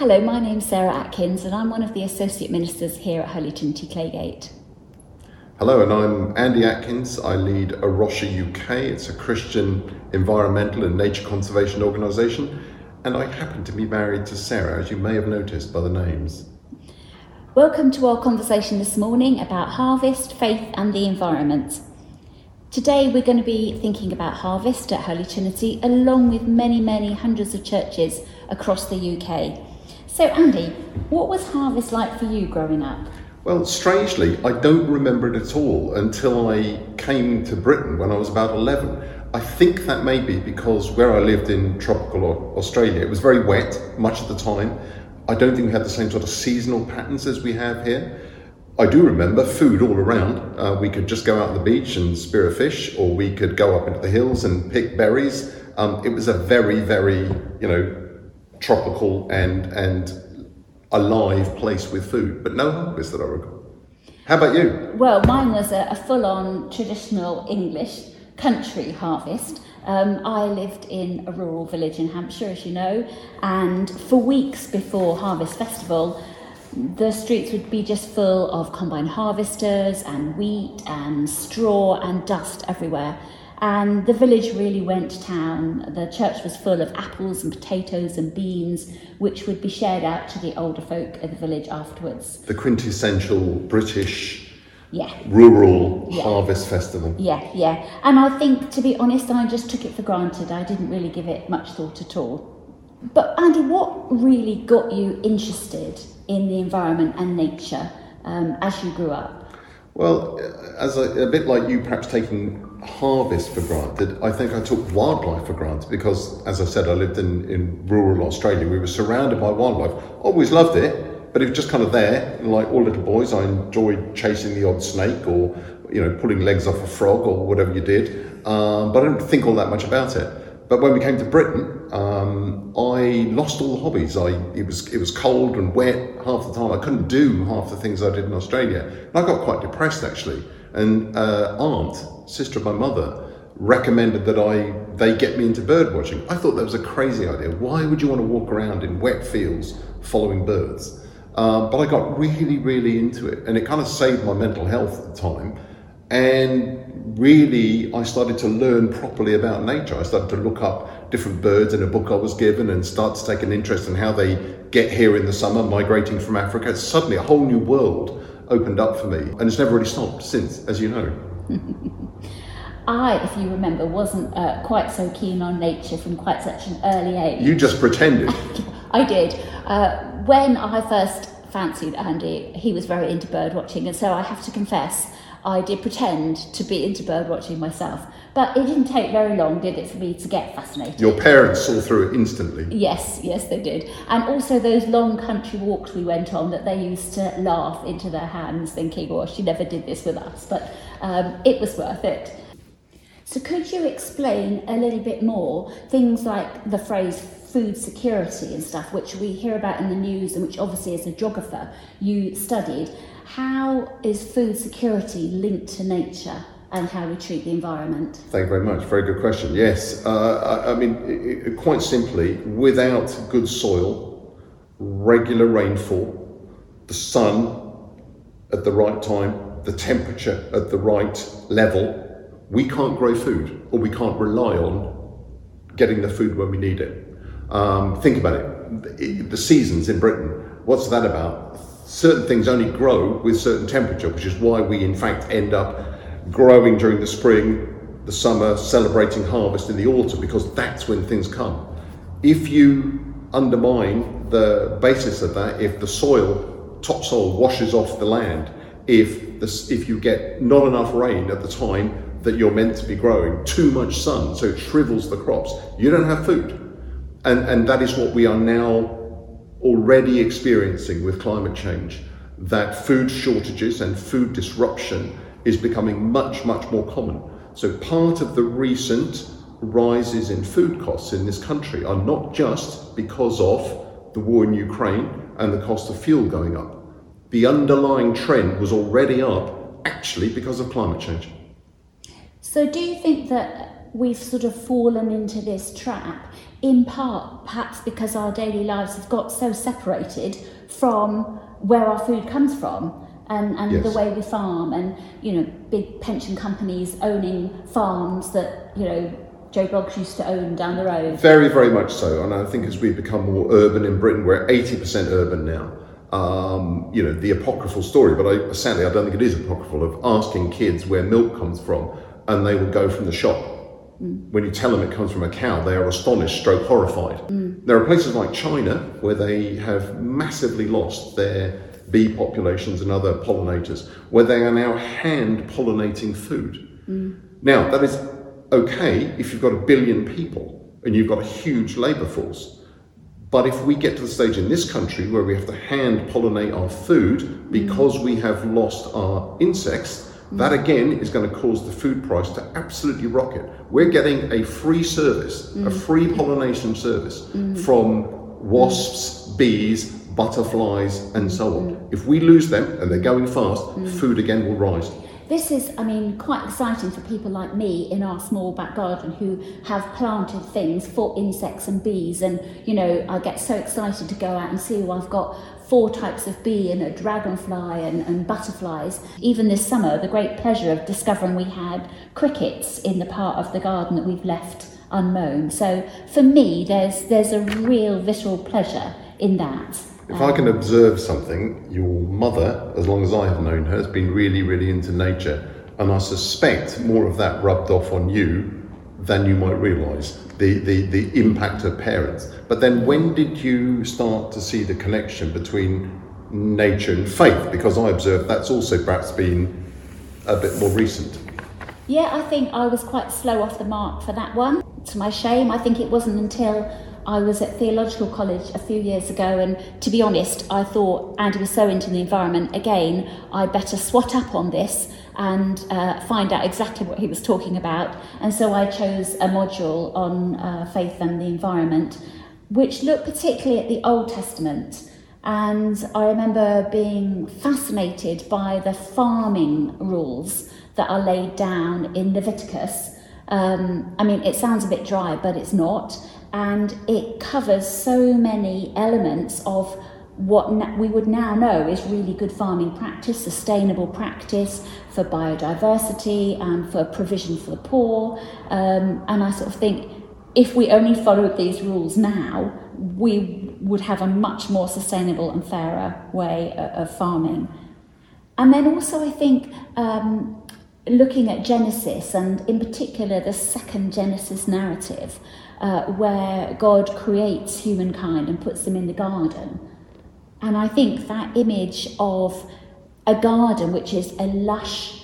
Hello, my name's Sarah Atkins, and I'm one of the Associate Ministers here at Holy Trinity Claygate. Hello, and I'm Andy Atkins. I lead A Rocha UK. It's a Christian environmental and nature conservation organisation, and I happen to be married to Sarah, as you may have noticed by the names. Welcome to our conversation this morning about harvest, faith, and the environment. Today we're going to be thinking about harvest at Holy Trinity, along with many, many hundreds of churches across the UK. So, Andy, what was harvest like for you growing up? Well, strangely, I don't remember it at all until I came to Britain when I was about 11. I think that may be because where I lived in tropical Australia, it was very wet much of the time. I don't think we had the same sort of seasonal patterns as we have here. I do remember food all around. Uh, we could just go out on the beach and spear a fish, or we could go up into the hills and pick berries. Um, it was a very, very, you know, tropical and and alive place with food, but no harvest that I recall. How about you? Well, mine was a, a full-on traditional English country harvest. Um, I lived in a rural village in Hampshire, as you know, and for weeks before Harvest Festival, the streets would be just full of combine harvesters and wheat and straw and dust everywhere. And the village really went to town. The church was full of apples and potatoes and beans, which would be shared out to the older folk of the village afterwards. The quintessential British Yeah. rural Yeah. harvest festival. Yeah, yeah. And I think, to be honest, I just took it for granted. I didn't really give it much thought at all. But, Andy, what really got you interested in the environment and nature um, as you grew up? Well, as a, a bit like you, perhaps taking harvest for granted, I think I took wildlife for granted because, as I said, I lived in, in rural Australia. We were surrounded by wildlife. Always loved it, but it was just kind of there. Like all little boys, I enjoyed chasing the odd snake or, you know, pulling legs off a frog or whatever you did. Um, but I didn't think all that much about it. But when we came to Britain, um, I lost all the hobbies. I it was it was cold and wet half the time. I couldn't do half the things I did in Australia, and I got quite depressed actually. And uh, aunt, sister of my mother, recommended that I they get me into bird watching. I thought that was a crazy idea. Why would you want to walk around in wet fields following birds? Um, but I got really, really into it, and it kind of saved my mental health at the time. And really, I started to learn properly about nature. I started to look up different birds in a book I was given and start to take an interest in how they get here in the summer, migrating from Africa. Suddenly, a whole new world opened up for me, and it's never really stopped since, as you know. I, if you remember, wasn't uh, quite so keen on nature from quite such an early age. You just pretended. I did. Uh, when I first fancied Andy, he was very into bird watching, and so I have to confess, I did pretend to be into bird watching myself. But it didn't take very long, did it, for me to get fascinated? Your parents saw through it instantly. Yes, yes, they did. And also those long country walks we went on that they used to laugh into their hands, thinking, oh, she never did this with us. But um, it was worth it. So, could you explain a little bit more things like the phrase food security and stuff, which we hear about in the news and which obviously, as a geographer, you studied? How is food security linked to nature and how we treat the environment? Thank you very much. Very good question. Yes, uh, I, I mean, i i quite simply, without good soil, regular rainfall, the sun at the right time, the temperature at the right level, we can't grow food or we can't rely on getting the food when we need it. Um, think about it. The- seasons in Britain, what's that about? Certain things only grow with certain temperature, which is why we in fact end up growing during the spring, the summer, celebrating harvest in the autumn, because that's when things come. If you undermine the basis of that, if the soil, topsoil washes off the land, if if you get not enough rain at the time that you're meant to be growing, too much sun, so it shrivels the crops, you don't have food. And, and that is what we are now already experiencing with climate change that food shortages and food disruption is becoming much, much more common. So, part of the recent rises in food costs in this country are not just because of the war in Ukraine and the cost of fuel going up. The underlying trend was already up actually because of climate change. So, do you think that we've sort of fallen into this trap in part perhaps because our daily lives have got so separated from where our food comes from and, and Yes. the way we farm and you know big pension companies owning farms that you know Joe Bloggs used to own down the road. Very, very much so. And I think as we become more urban in Britain, we're 80% urban now. Um, you know, the apocryphal story, but I, sadly, I don't think it is apocryphal, of asking kids where milk comes from and they will go from the shop. When you tell them it comes from a cow, they are astonished, stroke horrified. There are places like China where they have massively lost their bee populations and other pollinators, where they are now hand pollinating food. Now, that is okay if you've got a billion people and you've got a huge labour force. But if we get to the stage in this country where we have to hand pollinate our food because we have lost our insects, that again is going to cause the food price to absolutely rocket. We're getting a free service, a mm. free pollination service mm. from wasps, bees, butterflies, and so on. Mm. If we lose them and they're going fast, food again will rise. This is, I mean, quite exciting for people like me in our small back garden who have planted things for insects and bees. And, you know, I get so excited to go out and see, well, I've got four types of bee and a dragonfly and, and butterflies. Even this summer, the great pleasure of discovering we had crickets in the part of the garden that we've left unmown. So for me, there's, there's a real visceral pleasure in that. If I can um, observe something, your mother, as long as I have known her, has been really, really into nature. And I suspect more of that rubbed off on you than you might realise, the, the, the impact of parents. But then when did you start to see the connection between nature and faith? Because I observed that's also perhaps been a bit more recent. Yeah, I think I was quite slow off the mark for that one. To my shame, I think it wasn't until I was at theological college a few years ago, and to be honest, I thought Andy was so into the environment. Again, I better swat up on this and uh, find out exactly what he was talking about. And so I chose a module on uh, faith and the environment, which looked particularly at the Old Testament. And I remember being fascinated by the farming rules that are laid down in Leviticus. Um, I mean, it sounds a bit dry, but it's not. And it covers so many elements of what we would now know is really good farming practice, sustainable practice for biodiversity and for provision for the poor. Um, and I sort of think if we only followed these rules now, we would have a much more sustainable and fairer way o- of farming. And then also, I think um, looking at Genesis and in particular the second Genesis narrative, uh, where God creates humankind and puts them in the garden. And I think that image of a garden, which is a lush,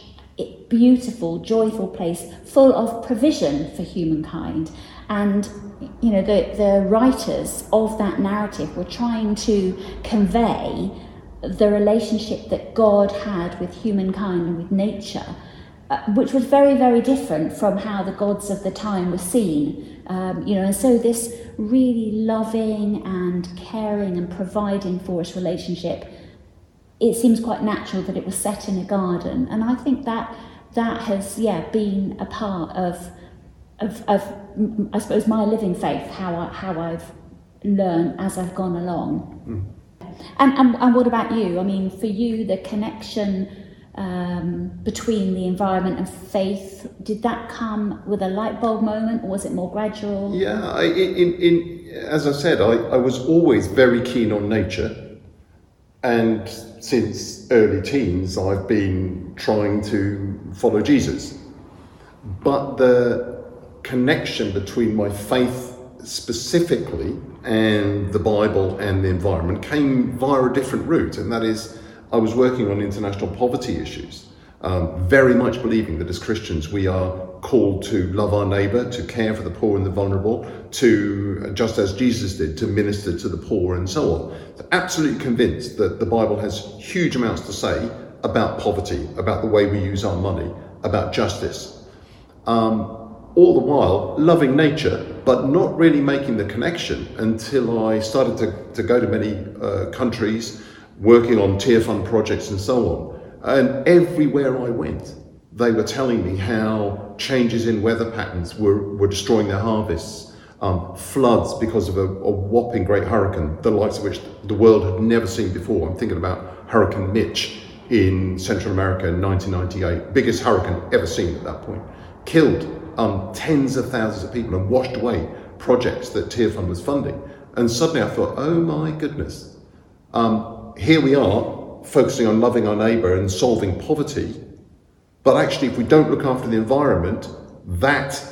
beautiful, joyful place full of provision for humankind. And, you know, the, the writers of that narrative were trying to convey the relationship that God had with humankind and with nature, uh, which was very, very different from how the gods of the time were seen. Um, you know, and so this really loving and caring and providing for us relationship, it seems quite natural that it was set in a garden, and I think that that has, yeah, been a part of, of, of mm, I suppose, my living faith, how I, how I've learned as I've gone along. And, and, and what about you? I mean, for you, the connection um, between the environment and faith, did that come with a light bulb moment or was it more gradual? Yeah, I, in, in, as I said, I, I was always very keen on nature. And since early teens, I've been trying to follow Jesus. But the connection between my faith specifically and the Bible and the environment came via a different route, and that is I was working on international poverty issues, um, very much believing that as Christians we are called to love our neighbour, to care for the poor and the vulnerable, to, just as Jesus did, to minister to the poor and so on. Absolutely convinced that the Bible has huge amounts to say about poverty, about the way we use our money, about justice. Um, all the while loving nature, but not really making the connection until I started to, to go to many uh, countries, working on Tearfund projects and so on. And everywhere I went, they were telling me how changes in weather patterns were, were destroying their harvests, um, floods because of a, a, whopping great hurricane, the likes of which the world had never seen before. I'm thinking about Hurricane Mitch in Central America in 1998, biggest hurricane ever seen at that point, killed um, tens of thousands of people and washed away projects that Tearfund was funding. And suddenly I thought, oh my goodness, um, here we are focusing on loving our neighbour and solving poverty. But actually, if we don't look after the environment, that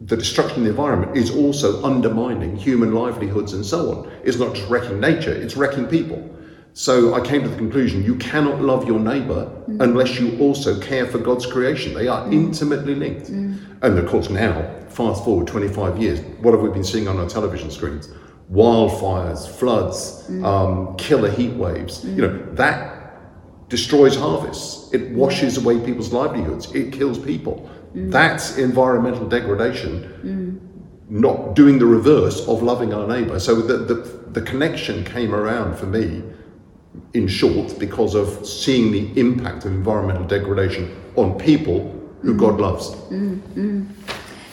the destruction of the environment is also undermining human livelihoods and so on. It's not just wrecking nature, it's wrecking people. So I came to the conclusion you cannot love your neighbour mm. unless you also care for God's creation. They are mm. intimately linked. Mm. And of course, now, fast forward 25 years, what have we been seeing on our television screens? Wildfires, floods, mm. um, killer heat waves. You know, that destroys harvests, it washes away people's livelihoods, it kills people. Mm. That's environmental degradation, mm. not doing the reverse of loving our neighbour. So the, the, the connection came around for me, in short, because of seeing the impact of environmental degradation on people who mm. God loves.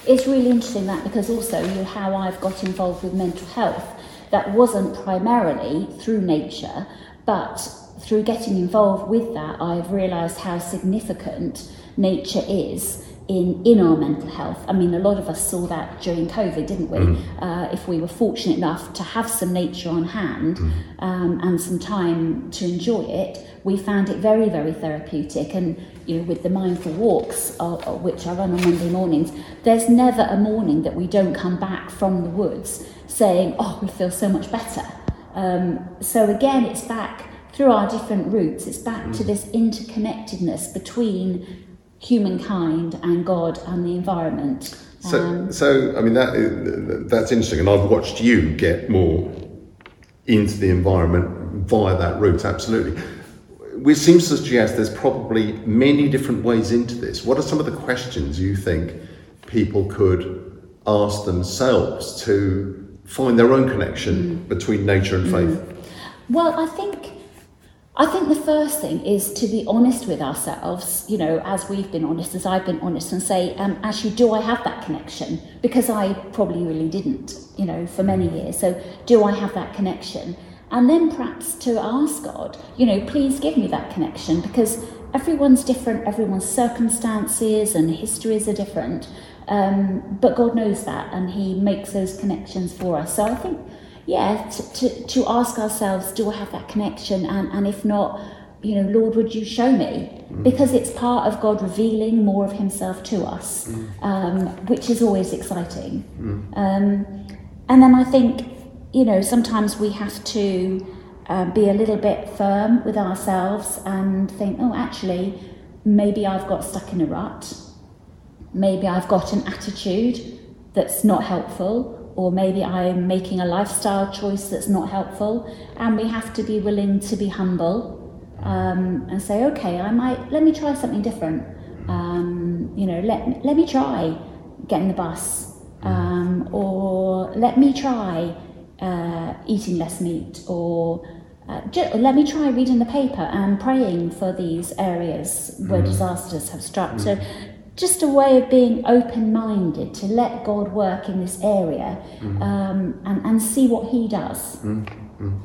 It's really interesting that because also you know, how I've got involved with mental health, that wasn't primarily through nature, but through getting involved with that, I've realised how significant nature is in, in our mental health. I mean, a lot of us saw that during COVID, didn't we? Mm. Uh, if we were fortunate enough to have some nature on hand mm. um, and some time to enjoy it, we found it very, very therapeutic. And you know, with the mindful walks, uh, uh, which I run on Monday mornings, there's never a morning that we don't come back from the woods saying, "Oh, we feel so much better." Um, so again, it's back through our different routes. It's back mm. to this interconnectedness between humankind and God and the environment. So, um, so I mean that that's interesting, and I've watched you get more into the environment via that route. Absolutely, which seems to suggest there's probably many different ways into this. What are some of the questions you think people could ask themselves to find their own connection mm. between nature and faith? Mm. Well, I think I think the first thing is to be honest with ourselves, you know, as we've been honest, as I've been honest, and say, um, actually, do I have that connection? Because I probably really didn't, you know, for many years. So, do I have that connection? And then perhaps to ask God, you know, please give me that connection because everyone's different, everyone's circumstances and histories are different. Um, but God knows that and He makes those connections for us. So I think yeah, to, to, to ask ourselves, do I have that connection? And, and if not, you know, Lord, would you show me? Mm. Because it's part of God revealing more of Himself to us, mm. um, which is always exciting. Mm. Um, and then I think, you know, sometimes we have to uh, be a little bit firm with ourselves and think, oh, actually, maybe I've got stuck in a rut. Maybe I've got an attitude that's not helpful or maybe I'm making a lifestyle choice that's not helpful. And we have to be willing to be humble um, and say, okay, I might, let me try something different. Um, you know, let, let me try getting the bus, um, or let me try uh, eating less meat, or uh, just, let me try reading the paper and praying for these areas where mm. disasters have struck. Mm. So just a way of being open minded to let God work in this area mm. um, and, and see what He does. Mm. Mm.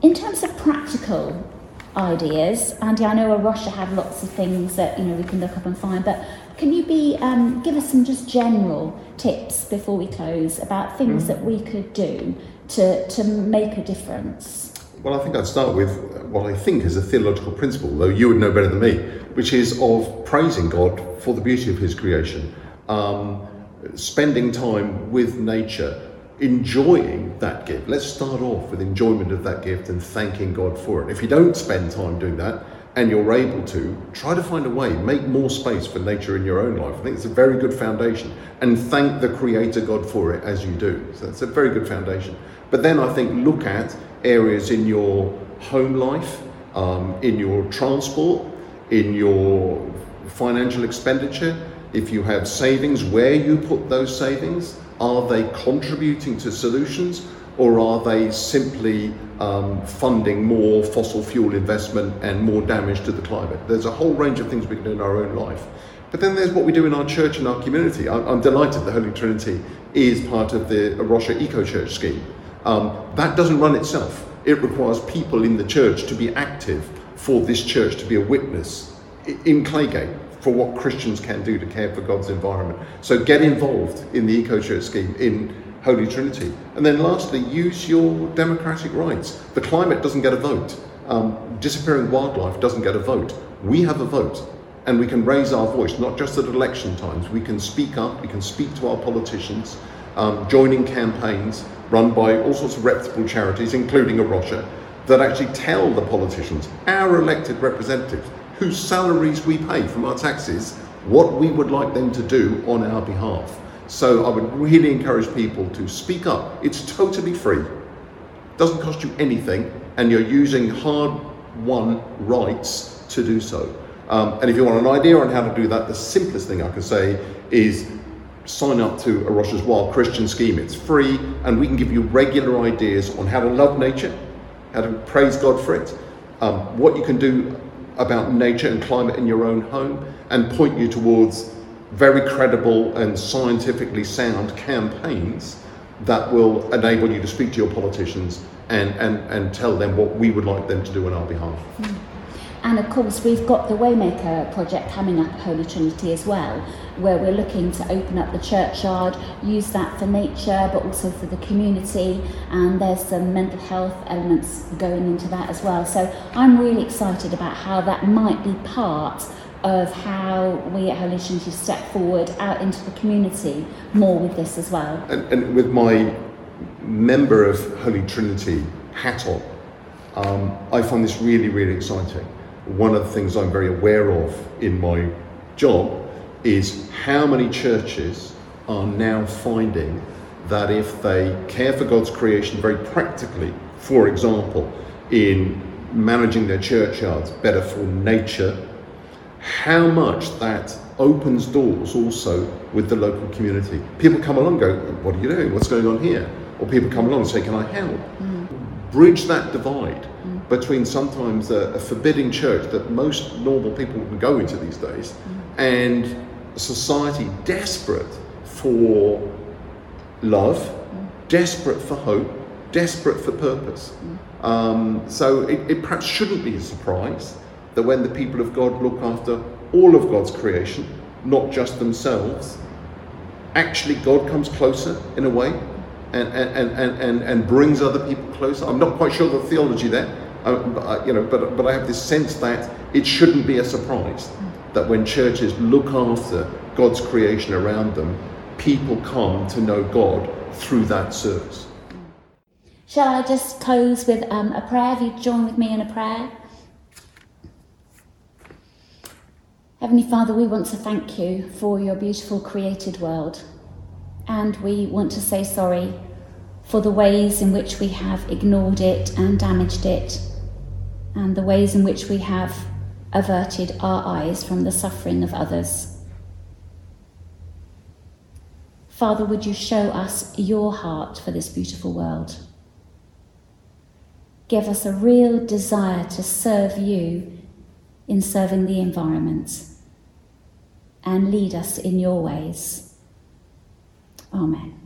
In terms of practical ideas, Andy, I know Rocha have lots of things that you know we can look up and find, but can you be um, give us some just general tips before we close about things mm. that we could do to, to make a difference? Well, I think I'd start with what I think is a theological principle, though you would know better than me, which is of praising God for the beauty of His creation, um, spending time with nature, enjoying that gift. Let's start off with enjoyment of that gift and thanking God for it. If you don't spend time doing that, and you're able to, try to find a way, make more space for nature in your own life. I think it's a very good foundation. And thank the Creator God for it as you do. So that's a very good foundation. But then I think look at areas in your home life, um, in your transport, in your financial expenditure. If you have savings, where you put those savings, are they contributing to solutions or are they simply um, funding more fossil fuel investment and more damage to the climate? There's a whole range of things we can do in our own life. But then there's what we do in our church and our community. I'm, I'm delighted the Holy Trinity is part of the Rocha Eco Church scheme. Um, that doesn't run itself. It requires people in the church to be active for this church to be a witness in Claygate for what Christians can do to care for God's environment. So get involved in the Eco Church scheme in Holy Trinity. And then lastly, use your democratic rights. The climate doesn't get a vote. Um, disappearing wildlife doesn't get a vote. We have a vote and we can raise our voice, not just at election times. We can speak up, we can speak to our politicians, um, joining campaigns run by all sorts of reputable charities, including A Rocha, that actually tell the politicians, our elected representatives, whose salaries we pay from our taxes, what we would like them to do on our behalf. So I would really encourage people to speak up. It's totally free, doesn't cost you anything, and you're using hard won rights to do so. Um, and if you want an idea on how to do that, the simplest thing I can say is sign up to A Wild Christian Scheme. It's free, and we can give you regular ideas on how to love nature, how to praise God for it, um, what you can do about nature and climate in your own home, and point you towards very credible and scientifically sound campaigns that will enable you to speak to your politicians and, and, and tell them what we would like them to do on our behalf. Mm. And of course, we've got the Waymaker project coming up at Holy Trinity as well, where we're looking to open up the churchyard, use that for nature, but also for the community. And there's some mental health elements going into that as well. So I'm really excited about how that might be part of how we at Holy Trinity step forward out into the community more with this as well. And, and with my member of Holy Trinity hat on, um, I find this really, really exciting one of the things I'm very aware of in my job is how many churches are now finding that if they care for God's creation very practically, for example, in managing their churchyards better for nature, how much that opens doors also with the local community. People come along go, What are you doing? What's going on here? Or people come along and say, Can I help? Mm. Bridge that divide between sometimes a, a, forbidding church that most normal people wouldn't go into these days mm. and society desperate for love, mm. desperate for hope, desperate for purpose. Mm. Um, so it, it perhaps shouldn't be a surprise that when the people of God look after all of God's creation, not just themselves, actually God comes closer in a way and, and, and, and, and brings other people closer. I'm not quite sure the theology there, uh, you know, but, but I have this sense that it shouldn't be a surprise that when churches look after God's creation around them, people come to know God through that service. Shall I just close with um, a prayer? If you join with me in a prayer. Heavenly Father, we want to thank you for your beautiful created world. And we want to say sorry for the ways in which we have ignored it and damaged it and the ways in which we have averted our eyes from the suffering of others. Father, would you show us your heart for this beautiful world? Give us a real desire to serve you in serving the environment and lead us in your ways. Amen.